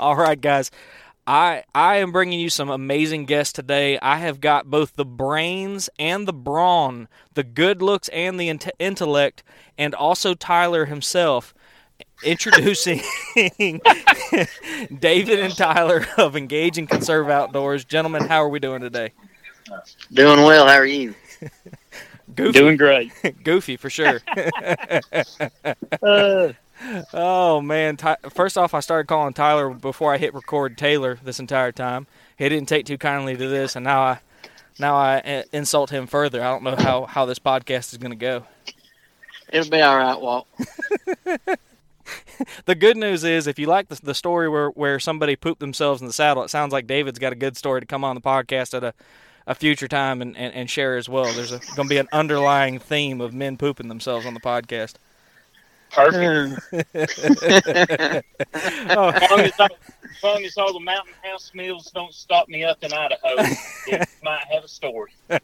All right, guys. I I am bringing you some amazing guests today. I have got both the brains and the brawn, the good looks and the int- intellect, and also Tyler himself. Introducing David and Tyler of Engage and Conserve Outdoors. Gentlemen, how are we doing today? Doing well. How are you? Goofy. Doing great. Goofy for sure. Uh, Oh man! Ty- First off, I started calling Tyler before I hit record Taylor this entire time. He didn't take too kindly to this, and now I now I uh, insult him further. I don't know how how this podcast is going to go. It'll be all right, Walt. The good news is, if you like the, the story where where somebody pooped themselves in the saddle, it sounds like David's got a good story to come on the podcast at a a future time and, and, and share as well. There's going to be an underlying theme of men pooping themselves on the podcast. Perfect. Oh, As long as, all, as long as all the mountain house meals don't stop me up in Idaho, it might have a story.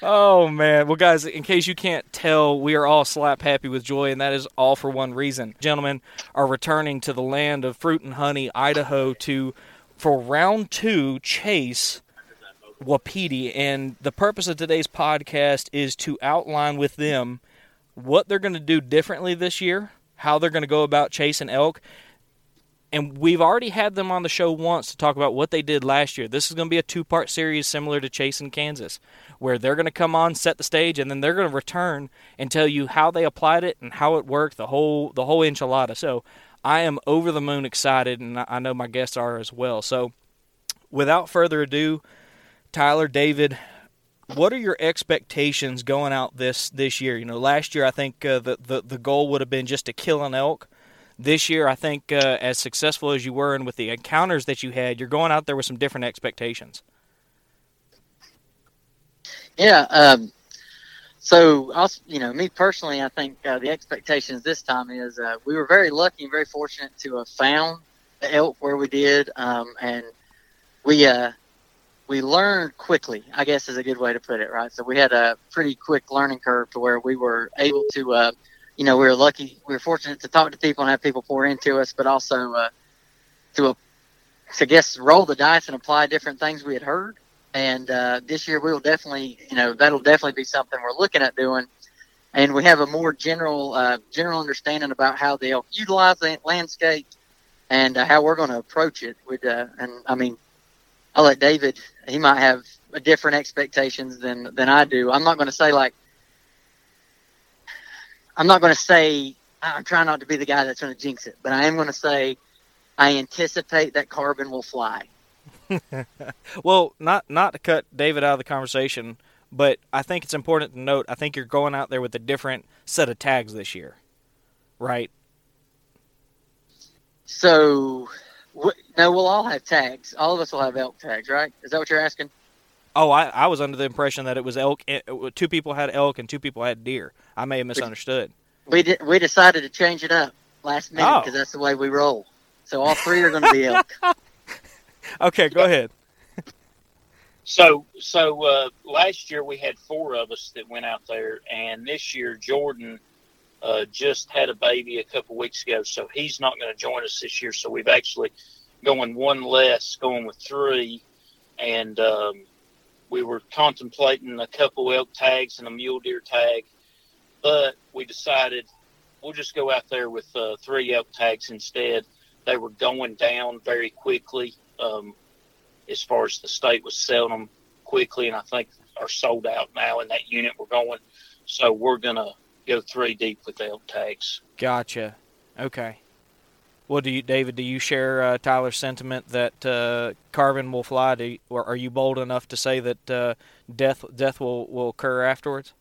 Oh man. Well guys, in case you can't tell, we are all slap happy with joy and that is all for one reason. Gentlemen are returning to the land of fruit and honey, Idaho to for round 2 chase Wapiti and the purpose of today's podcast is to outline with them what they're going to do differently this year, how they're going to go about chasing elk, and we've already had them on the show once to talk about what they did last year. This is going to be a two part series similar to Chasing Kansas, where they're going to come on, set the stage, and then they're going to return and tell you how they applied it and how it worked, the whole the whole enchilada. So I am over the moon excited, and I I know my guests are as well. So without further ado, Tyler, David, what are your expectations going out this this year? You know, last year I think uh, the, the the goal would have been just to kill an elk. This year, I think uh, as successful as you were and with the encounters that you had, you're going out there with some different expectations. Yeah. Um, so, you know, me personally, I think uh, the expectations this time is uh, we were very lucky and very fortunate to have found the elk where we did, um, and we uh, we learned quickly. I guess is a good way to put it, right? So we had a pretty quick learning curve to where we were able to, uh, you know, we were lucky, we were fortunate to talk to people and have people pour into us, but also uh, to, uh, to I guess roll the dice and apply different things we had heard. And uh, this year we will definitely, you know, that'll definitely be something we're looking at doing. And we have a more general, uh, general understanding about how they'll utilize the landscape and uh, how we're going to approach it. With, uh, and I mean, I'll let David. He might have a different expectations than than I do. I'm not going to say like. I'm not going to say. I'm trying not to be the guy that's going to jinx it, but I am going to say, I anticipate that carbon will fly. Well, not not to cut David out of the conversation, but I think it's important to note. I think you're going out there with a different set of tags this year, right? So, no, we'll all have tags. All of us will have elk tags, right? Is that what you're asking? Oh, I, I was under the impression that it was elk. eh, Two people had elk and two people had deer. I may have misunderstood. We did, we decided to change it up last minute Oh. because that's the way we roll. So all three are going to be elk. Okay, go ahead. So, so uh, last year we had four of us that went out there, and this year Jordan uh, just had a baby a couple weeks ago, so he's not going to join us this year. So we've actually going one less, going with three, and um, we were contemplating a couple elk tags and a mule deer tag, but we decided we'll just go out there with uh, three elk tags instead. they were going down very quickly. Um, as far as the state was selling them quickly, and I think are sold out now in that unit we're going. So we're gonna go three deep with elk tags. Gotcha. Okay. Well, do you, David? Do you share uh, Tyler's sentiment that uh, carbon will fly? Do you, or are you bold enough to say that uh, death death will, will occur afterwards?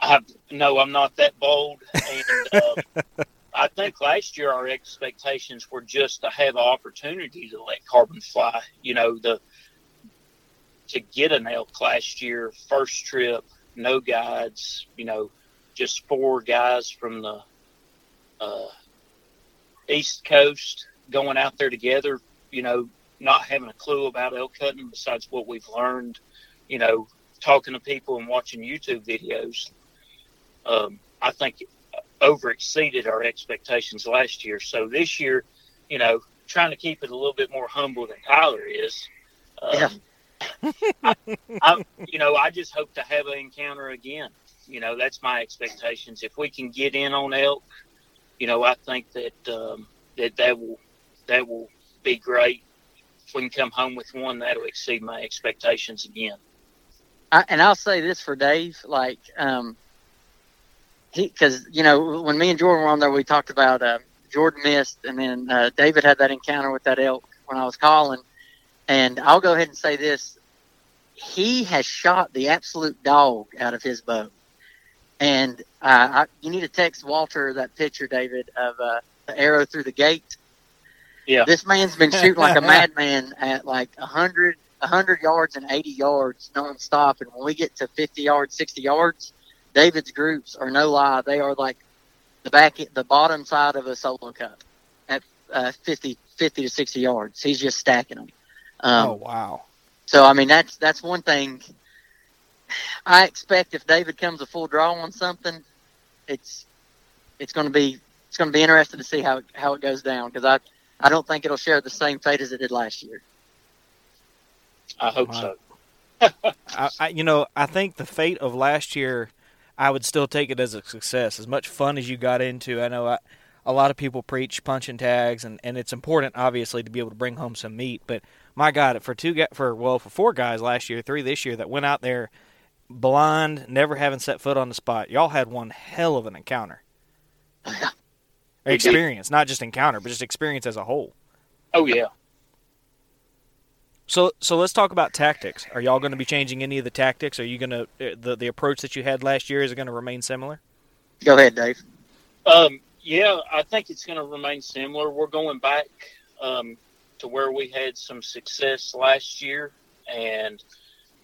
I no, I'm not that bold, and uh, I think last year our expectations were just to have an opportunity to let carbon fly. You know, the to get an elk last year, first trip, no guides. You know, just four guys from the uh, East Coast going out there together, you know, not having a clue about elk hunting besides what we've learned, you know, talking to people and watching YouTube videos. Um, I think over exceeded our expectations last year. So this year, you know, trying to keep it a little bit more humble than Tyler is. Um, yeah. I, I, you know, I just hope to have an encounter again. You know, that's my expectations. If we can get in on elk, you know, I think that um, that that will that will be great. If we can come home with one, that'll exceed my expectations again. I, and I'll say this for Dave, like, um, because you know when me and Jordan were on there, we talked about uh, Jordan missed, and then uh, David had that encounter with that elk when I was calling. And I'll go ahead and say this: he has shot the absolute dog out of his bow. And uh, I, you need to text Walter that picture, David, of uh, the arrow through the gate. Yeah. This man's been shooting like a madman at like a hundred, a hundred yards and eighty yards nonstop. And when we get to fifty yards, sixty yards, David's groups are no lie. They are like the back, the bottom side of a solo cup at uh, 50, 50 to sixty yards. He's just stacking them. Um, oh wow! So I mean that's that's one thing I expect if David comes a full draw on something, it's it's going to be it's going to be interesting to see how it, how it goes down because I I don't think it'll share the same fate as it did last year. I hope so. I, I, you know, I think the fate of last year, I would still take it as a success. As much fun as you got into, I know I, a lot of people preach punching tags, and, and it's important, obviously, to be able to bring home some meat. But my God, for two for well, for four guys last year, three this year that went out there blind, never having set foot on the spot. Y'all had one hell of an encounter. experience, not just encounter, but just experience as a whole. Oh yeah. So so let's talk about tactics. Are y'all going to be changing any of the tactics? Are you going to uh, the the approach that you had last year is it going to remain similar? Go ahead, Dave. Um, yeah, I think it's going to remain similar. We're going back um, to where we had some success last year, and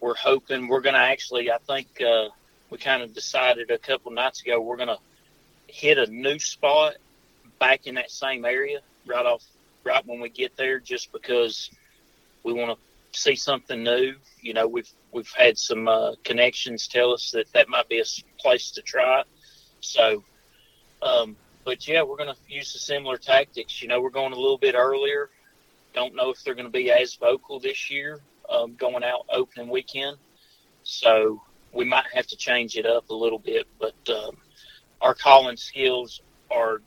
we're hoping we're going to actually. I think uh, we kind of decided a couple nights ago we're going to hit a new spot back in that same area right off right when we get there, just because we want to see something new. You know, we've we've had some uh, connections tell us that that might be a place to try. So, um, but yeah, we're going to use the similar tactics. You know, we're going a little bit earlier. Don't know if they're going to be as vocal this year, um, going out opening weekend. So we might have to change it up a little bit, but um, our calling skills are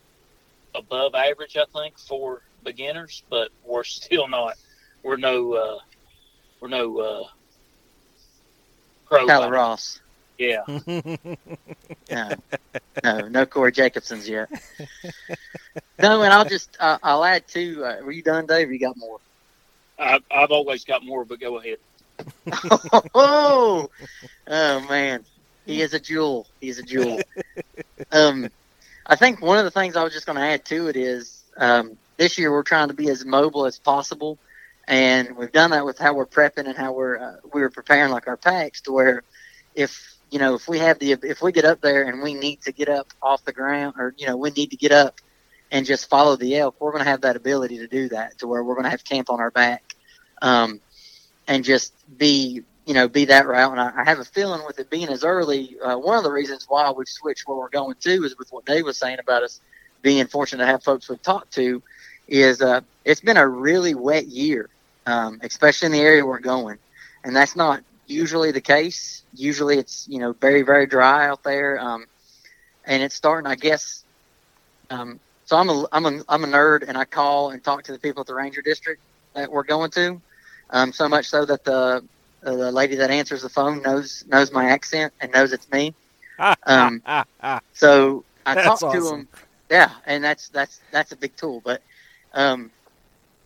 above average, I think, for beginners, but we're still not. We're no. Uh, we're no. Uh, pro. Tyler Ross. Yeah. no, no, no Corey Jacobsens yet. no, and I'll just uh, I'll add too. Uh, were you done, Dave? you got more? I, I've always got more, but go ahead. oh, oh man, he is a jewel. He's a jewel. um, I think one of the things I was just going to add to it is um, this year we're trying to be as mobile as possible, and we've done that with how we're prepping and how we're uh, we are preparing like our packs to where if you know if we have the if we get up there and we need to get up off the ground or you know we need to get up and just follow the elk, we're going to have that ability to do that to where we're going to have camp on our back um, and just be you know be that route. And I, I have a feeling with it being as early, uh, one of the reasons why we've switched where we're going to is with what Dave was saying about us being fortunate to have folks we've talked to. Is uh, it's been a really wet year, um, especially in the area we're going, and that's not usually the case. Usually it's you know very very dry out there, um, and it's starting. I guess um, so I'm a I'm a I'm a nerd, and I call and talk to the people at the ranger district that we're going to. Um, so much so that the uh, the lady that answers the phone knows knows my accent and knows it's me. Um, so I That's talked to awesome. them. Yeah, and that's that's that's a big tool. But um,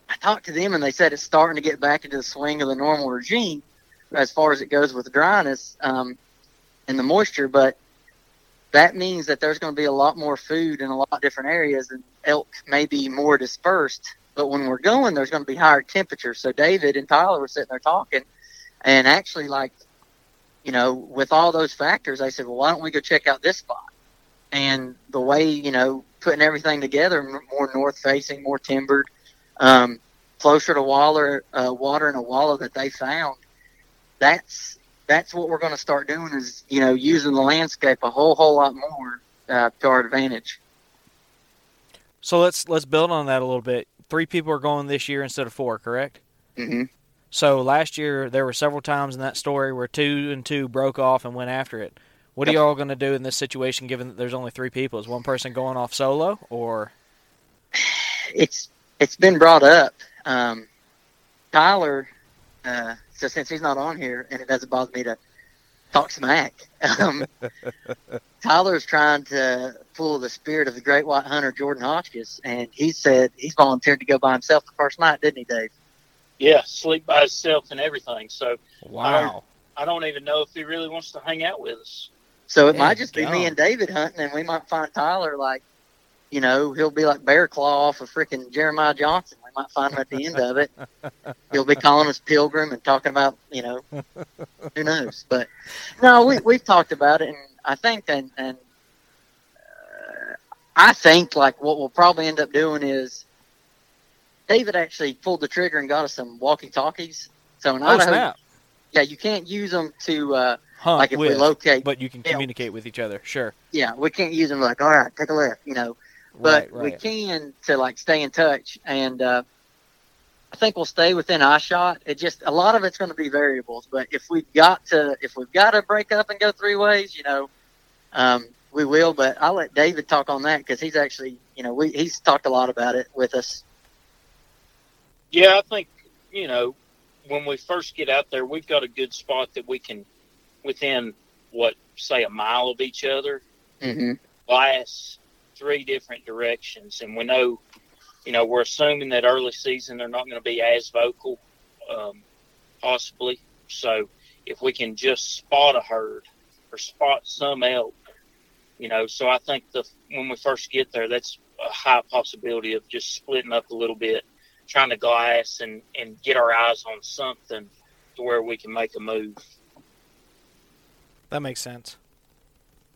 I talked to them, and they said it's starting to get back into the swing of the normal regime as far as it goes with the dryness um, and the moisture. But that means that there's going to be a lot more food in a lot of different areas, and elk may be more dispersed. But when we're going, there's going to be higher temperatures. So David and Tyler were sitting there talking, and actually, like, you know, with all those factors, they said, well, why don't we go check out this spot? And the way, you know, putting everything together, more north facing, more timbered, um, closer to water, uh, water and a wallow that they found. That's that's what we're going to start doing is you know using the landscape a whole whole lot more uh, to our advantage. So let's let's build on that a little bit. Three people are going this year instead of four, correct? hmm So last year there were several times in that story where two and two broke off and went after it. What are y'all going to do in this situation, given that there's only three people? Is one person going off solo, or It's it's been brought up. Um, Tyler, uh, so since he's not on here, and it doesn't bother me to talk smack, um, Tyler's trying to pull the spirit of the great white hunter Jordan Hotchkiss, and he said he's volunteered to go by himself the first night, didn't he, Dave? Yeah, sleep by himself and everything. So wow? I don't even know if he really wants to hang out with us. So it There might you just be go. me and David hunting, and we might find Tyler like, you know, he'll be like Bear Claw off of freaking Jeremiah Johnson. We might find him at the end of it. He'll be calling us Pilgrim and talking about, you know, who knows. But no, we we've talked about it, and I think and and uh, I think like what we'll probably end up doing is David actually pulled the trigger and got us some walkie talkies. So in Oh Idaho, snap! yeah, you can't use them to uh, Hunt like if with, we locate but you can communicate with each other. Sure. yeah, we can't use them like, all right, take a left, you know. But right, we can to like stay in touch, and uh, I think we'll stay within eye shot. It just a lot of it's going to be variables, but if we've got to if we've got to break up and go three ways, you know, um, we will. But I'll let David talk on that because he's actually, you know, we he's talked a lot about it with us. Yeah, I think you know when we first get out there, we've got a good spot that we can, within what say a mile of each other, hmm blast three different directions, and we know, you know, we're assuming that early season they're not going to be as vocal, um, possibly. So if we can just spot a herd or spot some elk, you know, so I think the when we first get there, that's a high possibility of just splitting up a little bit, trying to glass and and get our eyes on something to where we can make a move. That makes sense.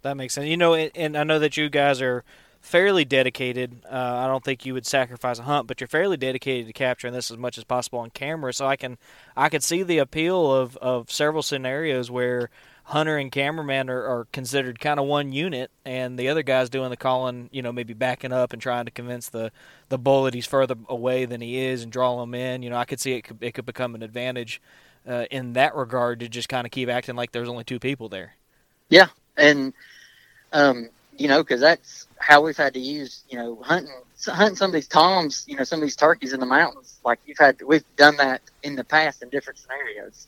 That makes sense. You know, and, and I know that you guys are fairly dedicated. Uh, I don't think you would sacrifice a hunt, but you're fairly dedicated to capturing this as much as possible on camera. So I can, I can see the appeal of, of several scenarios where hunter and cameraman are, are considered kind of one unit, and the other guy's doing the calling. You know, maybe backing up and trying to convince the the bull that he's further away than he is and draw him in. You know, I could see it could it could become an advantage uh, in that regard to just kind of keep acting like there's only two people there. Yeah, and um, you know, because that's how we've had to use, you know, hunting hunting some of these toms, you know, some of these turkeys in the mountains. Like you've had, we've done that in the past in different scenarios.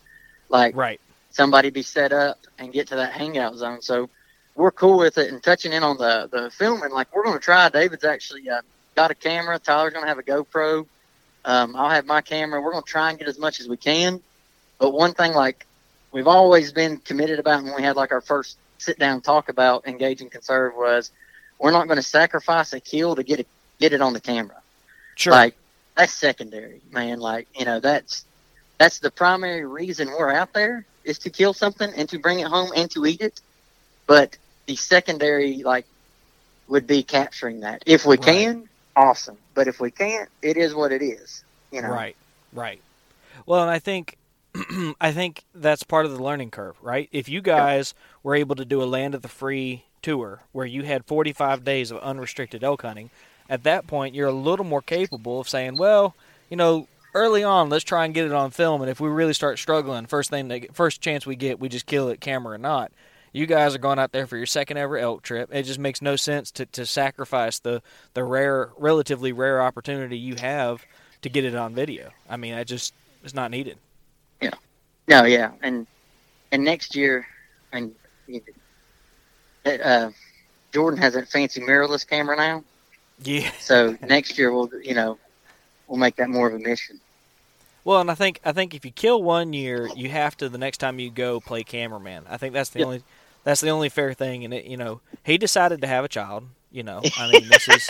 Like Right. somebody be set up and get to that hangout zone. So we're cool with it and touching in on the the filming. Like we're going to try. David's actually uh, got a camera. Tyler's going to have a GoPro. Um, I'll have my camera. We're going to try and get as much as we can. But one thing, like we've always been committed about when we had like our first sit down and talk about engage and conserve was we're not going to sacrifice a kill to get it get it on the camera. Sure. Like that's secondary, man. Like you know that's that's the primary reason we're out there is to kill something and to bring it home and to eat it. But the secondary like would be capturing that. If we Right. can, awesome. But if we can't, it is what it is. You know. Right, right. Well, and I think I think that's part of the learning curve, right? If you guys were able to do a land of the free tour where you had 45 days of unrestricted elk hunting, at that point you're a little more capable of saying, well, you know, early on, let's try and get it on film, and if we really start struggling, first thing, that, first chance we get, we just kill it, camera or not. You guys are going out there for your second ever elk trip. It just makes no sense to, to sacrifice the the rare, relatively rare opportunity you have to get it on video. I mean, that just is not needed. Yeah. No, yeah, and and next year, and uh, Jordan has that fancy mirrorless camera now. Yeah. So next year we'll, you know, we'll make that more of a mission. Well, and I think I think if you kill one year, you have to the next time you go play cameraman. I think that's the Yep. only that's the only fair thing. And it, you know, he decided to have a child. You know, I mean, this is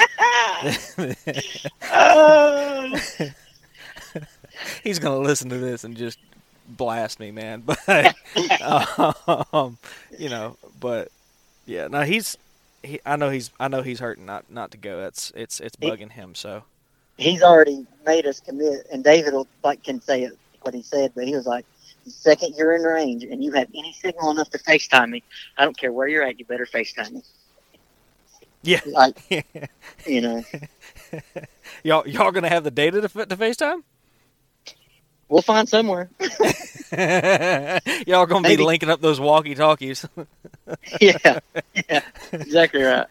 Oh, he's gonna listen to this and just blast me, man. But um, you know, but yeah, no, he's he. I know he's I know he's hurting not not to go. That's it's it's He- bugging him. So He's already made us commit, and David will, like can say it what he said, but he was like, "The second you're in range and you have any signal enough to FaceTime me, I don't care where you're at, you better FaceTime me." yeah, Like you know, y'all y'all gonna have the data to, to FaceTime? We'll find somewhere. y'all gonna be linking up those walkie talkies. yeah, yeah, exactly right.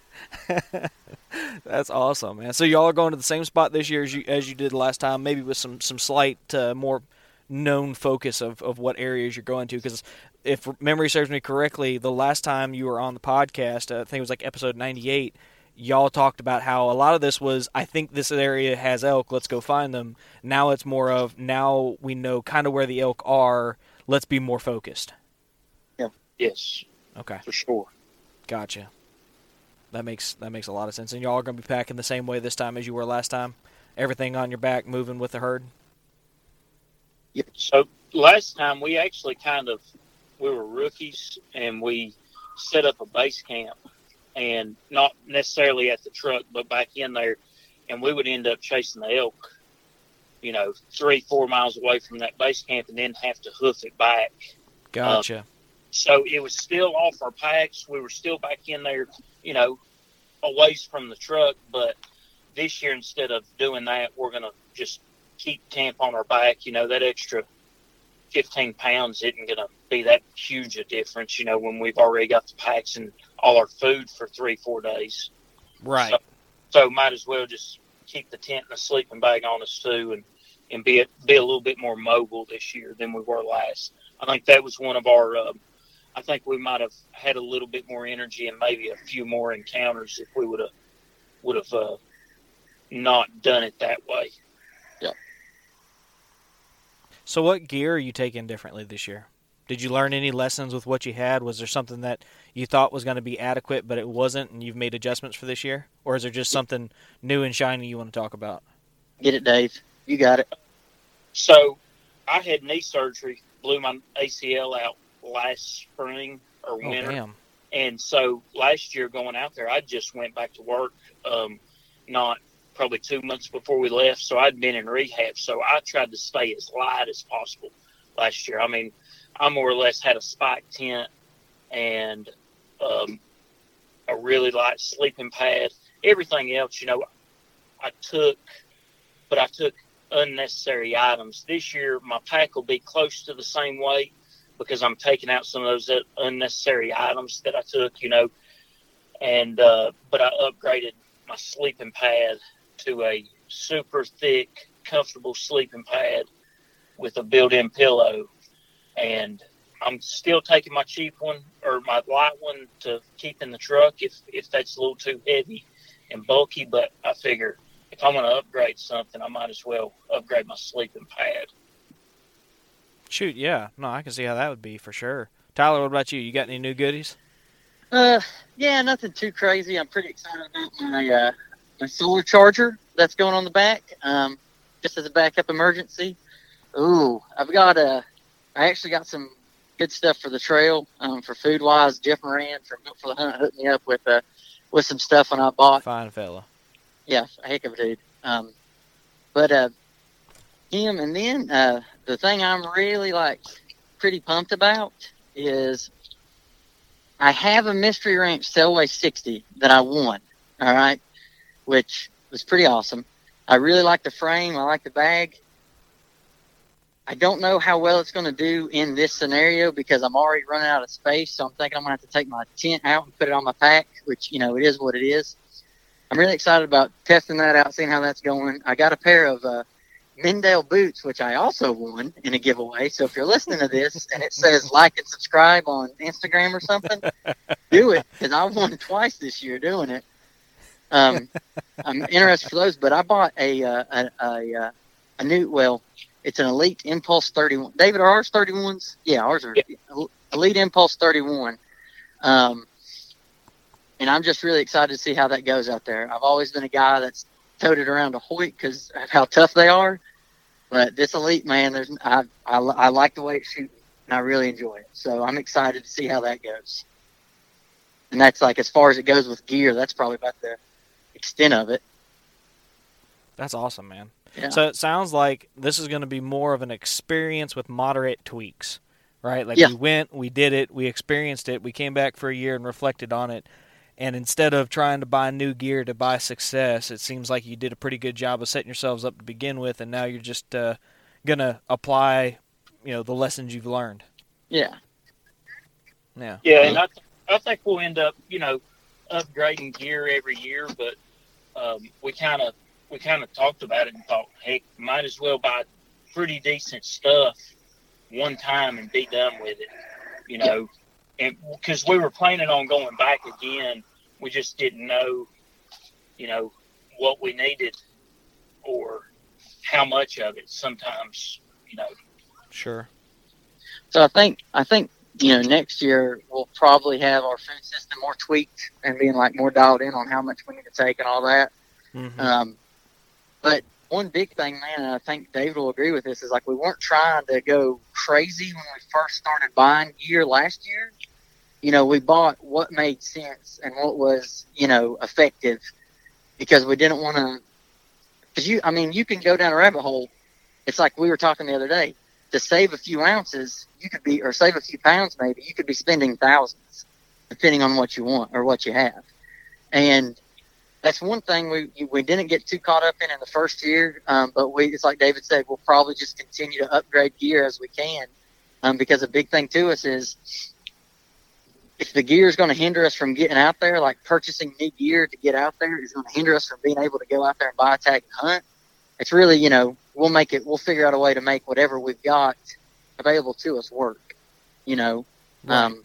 That's awesome, man. So y'all are going to the same spot this year as you as you did last time, maybe with some some slight uh, more known focus of, of what areas you're going to. Because if memory serves me correctly, the last time you were on the podcast, uh, I think it was like episode 98. Y'all talked about how a lot of this was, I think this area has elk. Let's go find them. Now it's more of now we know kind of where the elk are. Let's be more focused. Yeah. Yes, Okay. for sure. Gotcha. That makes that makes a lot of sense. And y'all are gonna be packing the same way this time as you were last time. Everything on your back, moving with the herd. Yep. So last time we actually kind of we were rookies and we set up a base camp and not necessarily at the truck but back in there and we would end up chasing the elk you know three four miles away from that base camp and then have to hoof it back Gotcha. Um, so it was still off our packs we were still back in there you know a ways from the truck but this year instead of doing that we're going to just keep camp on our back you know that extra 15 pounds isn't going to be that huge a difference you know when we've already got the packs and all our food for three four days. Right. so might as well just keep the tent and the sleeping bag on us too and and be a, be a little bit more mobile this year than we were last. I think that was one of our um, i think we might have had a little bit more energy and maybe a few more encounters if we would have would have uh, not done it that way So what gear are you taking differently this year? Did you learn any lessons with what you had? Was there something that you thought was going to be adequate but it wasn't and you've made adjustments for this year? Or is there just something new and shiny you want to talk about? Get it, Dave. You got it. So I had knee surgery, blew my ACL out last spring or Oh winter. damn. And so last year going out there, I just went back to work, um, not probably two months before we left. So I'd been in rehab. So I tried to stay as light as possible last year. I mean, I more or less had a spike tent and um, a really light sleeping pad. Everything else, you know, I took, but I took unnecessary items. This year, my pack will be close to the same weight because I'm taking out some of those unnecessary items that I took, you know. And uh, but I upgraded my sleeping pad to a super thick, comfortable sleeping pad with a built-in pillow. And I'm still taking my cheap one or my light one to keep in the truck if if that's a little too heavy and bulky. But I figure if I'm going to upgrade something, I might as well upgrade my sleeping pad. Shoot, yeah. No, I can see how that would be for sure. Tyler, what about you? You got any new goodies? Uh, yeah, nothing too crazy. I'm pretty excited about my uh, my solar charger that's going on the back, um, just as a backup emergency. Ooh, I've got uh, I actually got some good stuff for the trail, um, for food wise. Jeff Moran from Built for the Hunt hooked me up with uh, with some stuff when I bought. Fine fella. Yeah, a heck of a dude. Um, but uh, him, and then uh, the thing I'm really like pretty pumped about is I have a Mystery Ranch Selway 60 that I won. All right, which was pretty awesome. I really like the frame. I like the bag. I don't know how well it's going to do in this scenario because I'm already running out of space. So I'm thinking I'm going to have to take my tent out and put it on my pack, which, you know, it is what it is. I'm really excited about testing that out, seeing how that's going. I got a pair of uh, Meindl boots, which I also won in a giveaway. So if you're listening to this and it says like and subscribe on Instagram or something, do it because I won twice this year doing it. Um, I'm interested for those, but I bought a uh, a, a, uh, a new well, it's an Elite Impulse 31. David, are ours 31s? Yeah, ours are yeah. Elite Impulse 31. Um, and I'm just really excited to see how that goes out there. I've always been a guy that's toted around a Hoyt because of how tough they are. But this Elite, man, there's I, I, I like the way it's shooting, and I really enjoy it. So I'm excited to see how that goes. And that's like as far as it goes with gear, that's probably about the extent of it. That's awesome, man. Yeah. So it sounds like this is going to be more of an experience with moderate tweaks, right? Like yeah. we went, we did it, we experienced it, we came back for a year and reflected on it, and instead of trying to buy new gear to buy success, it seems like you did a pretty good job of setting yourselves up to begin with, and now you're just uh, gonna apply, you know, the lessons you've learned. Yeah. Yeah. Yeah, and I, th- I think we'll end up, you know, upgrading gear every year, but um, we kind of we kind of talked about it and thought, hey, might as well buy pretty decent stuff one time and be done with it, you know and because we were planning on going back again, we just didn't know, you know, what we needed or how much of it. Sometimes, you know. Sure. So I think I think you know next year we'll probably have our food system more tweaked and being like more dialed in on how much we need to take and all that. Mm-hmm. Um, but one big thing, man, and I think David will agree with this, is like we weren't trying to go crazy when we first started buying gear last year. You know, we bought what made sense and what was, you know, effective because we didn't want to. Because you, I mean, you can go down a rabbit hole. It's like we were talking the other day. To save a few ounces, you could be, or save a few pounds, maybe you could be spending thousands, depending on what you want or what you have. And that's one thing we we didn't get too caught up in in the first year. Um, but we, it's like David said, we'll probably just continue to upgrade gear as we can, um, because a big thing to us is if the gear is going to hinder us from getting out there, like purchasing new gear to get out there is going to hinder us from being able to go out there and buy a tag and hunt. It's really, you know, we'll make it. We'll figure out a way to make whatever we've got available to us work. You know, right. um,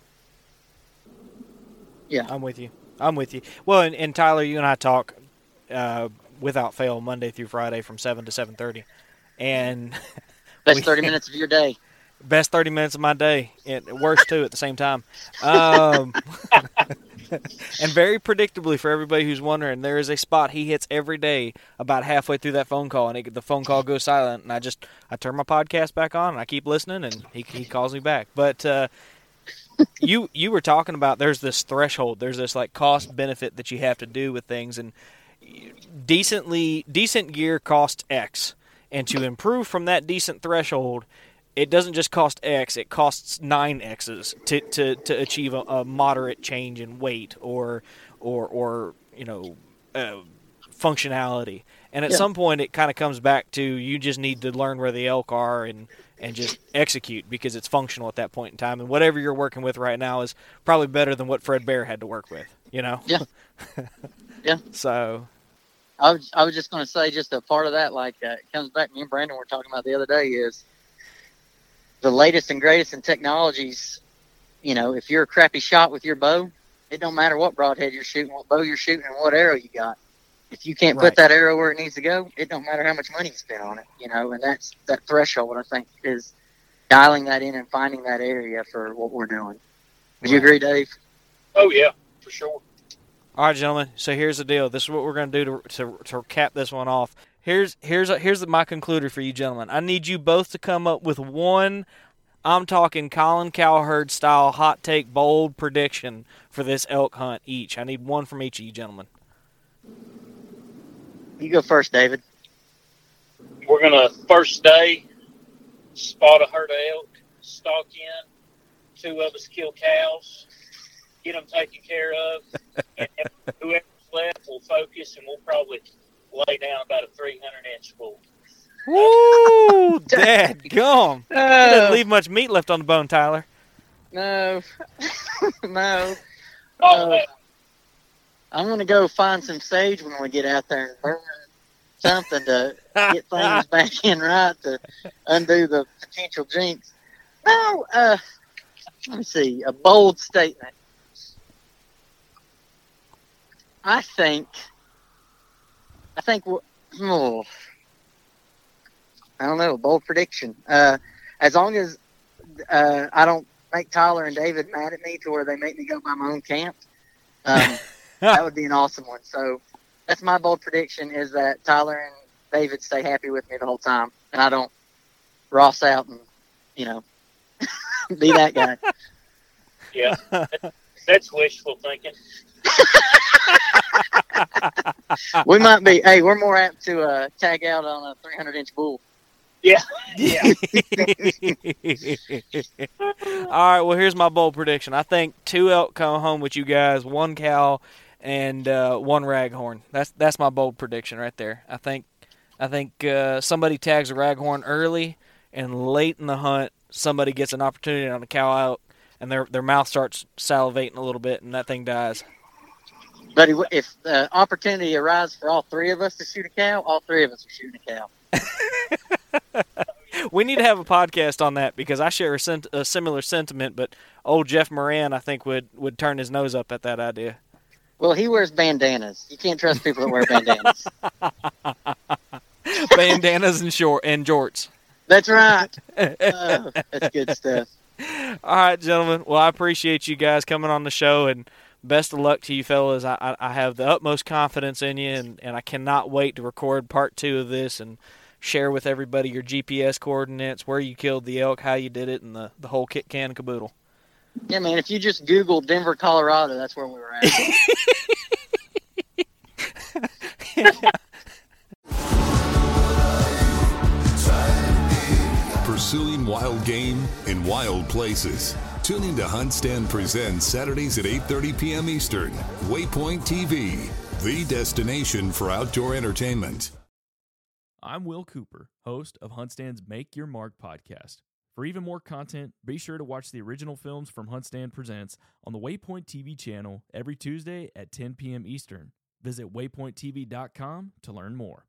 yeah, I'm with you. I'm with you. Well, and, and Tyler, you and I talk uh, without fail Monday through Friday from seven to seven thirty, and best we, thirty minutes of your day. Best thirty minutes of my day, and worst too at the same time. Um, and very predictably for everybody who's wondering, there is a spot he hits every day about halfway through that phone call, and it, the phone call goes silent, and I just I turn my podcast back on, and I keep listening, and he he calls me back. But uh, you you were talking about there's this threshold, there's this like cost benefit that you have to do with things, and decently decent gear costs X, and to improve from that decent threshold, it doesn't just cost X; it costs nine X's to to, to achieve a, a moderate change in weight or or or you know uh, functionality. And at yeah. some point, it kind of comes back to you just need to learn where the elk are and and just execute because it's functional at that point in time. And whatever you're working with right now is probably better than what Fred Bear had to work with. You know? Yeah. yeah. So. I was, I was just going to say just a part of that, like uh, it comes back. Me and Brandon were talking about the other day is the latest and greatest in technologies. You know, if you're a crappy shot with your bow, it don't matter what broadhead you're shooting, what bow you're shooting, and what arrow you got if you can't right. put that arrow where it needs to go, it don't matter how much money you spend on it, you know. And that's that threshold. I think is dialing that in and finding that area for what we're doing. Would right. you agree, Dave? Oh yeah, for sure. All right, gentlemen. So here's the deal. This is what we're going to do to to cap this one off. Here's here's here's my concluder for you, gentlemen. I need you both to come up with one. I'm talking Colin Cowherd style hot take bold prediction for this elk hunt each. I need one from each of you, gentlemen. You go first, David. We're gonna first day spot a herd of elk, stalk in, two of us kill cows, get them taken care of, and whoever's left will focus, and we'll probably lay down about a 300 inch bull. Woo! Dad, gum. You didn't leave much meat left on the bone, Tyler. No, no. Oh, Uh, I'm gonna go find some sage when we get out there and burn something to get things back in right to undo the potential jinx. No, uh, let me see. A bold statement. I think. I think. we're- Oh, I don't know. A bold prediction. Uh, as long as uh, I don't make Tyler and David mad at me to where they make me go by my own camp, um, that would be an awesome one. So that's my bold prediction: is that Tyler and David stay happy with me the whole time, and I don't Ross out and you know be that guy. yeah. That's wishful thinking. We might be. Hey, we're more apt to uh, tag out on a 300 inch bull. Yeah. All right. Well, here's my bold prediction. I think two elk come home with you guys, one cow, and uh, one raghorn. That's that's my bold prediction right there. I think I think uh, somebody tags a raghorn early, and late in the hunt, somebody gets an opportunity on a cow elk, and their their mouth starts salivating a little bit, and that thing dies. But if the opportunity arises for all three of us to shoot a cow, all three of us are shooting a cow. We need to have a podcast on that because I share a, sent- a similar sentiment, but old Jeff Moran, I think, would, would turn his nose up at that idea. Well, he wears bandanas. You can't trust people that wear bandanas. Bandanas and short and jorts. That's right. Oh, that's good stuff. All right, gentlemen. Well, I appreciate you guys coming on the show, and best of luck to you fellas. I, I, I have the utmost confidence in you, and, and I cannot wait to record part two of this and share with everybody your GPS coordinates, where you killed the elk, how you did it, and the, the whole kit can and caboodle. Yeah, man. If you just Google Denver, Colorado, that's where we were at. Pursuing wild game in wild places. Tune in to Huntstand Presents Saturdays at 8:30 p.m. Eastern. Waypoint TV, the destination for outdoor entertainment. I'm Will Cooper, host of Huntstand's Make Your Mark podcast. For even more content, be sure to watch the original films from Huntstand Presents on the Waypoint TV channel every Tuesday at 10 p.m. Eastern. Visit waypointtv.com to learn more.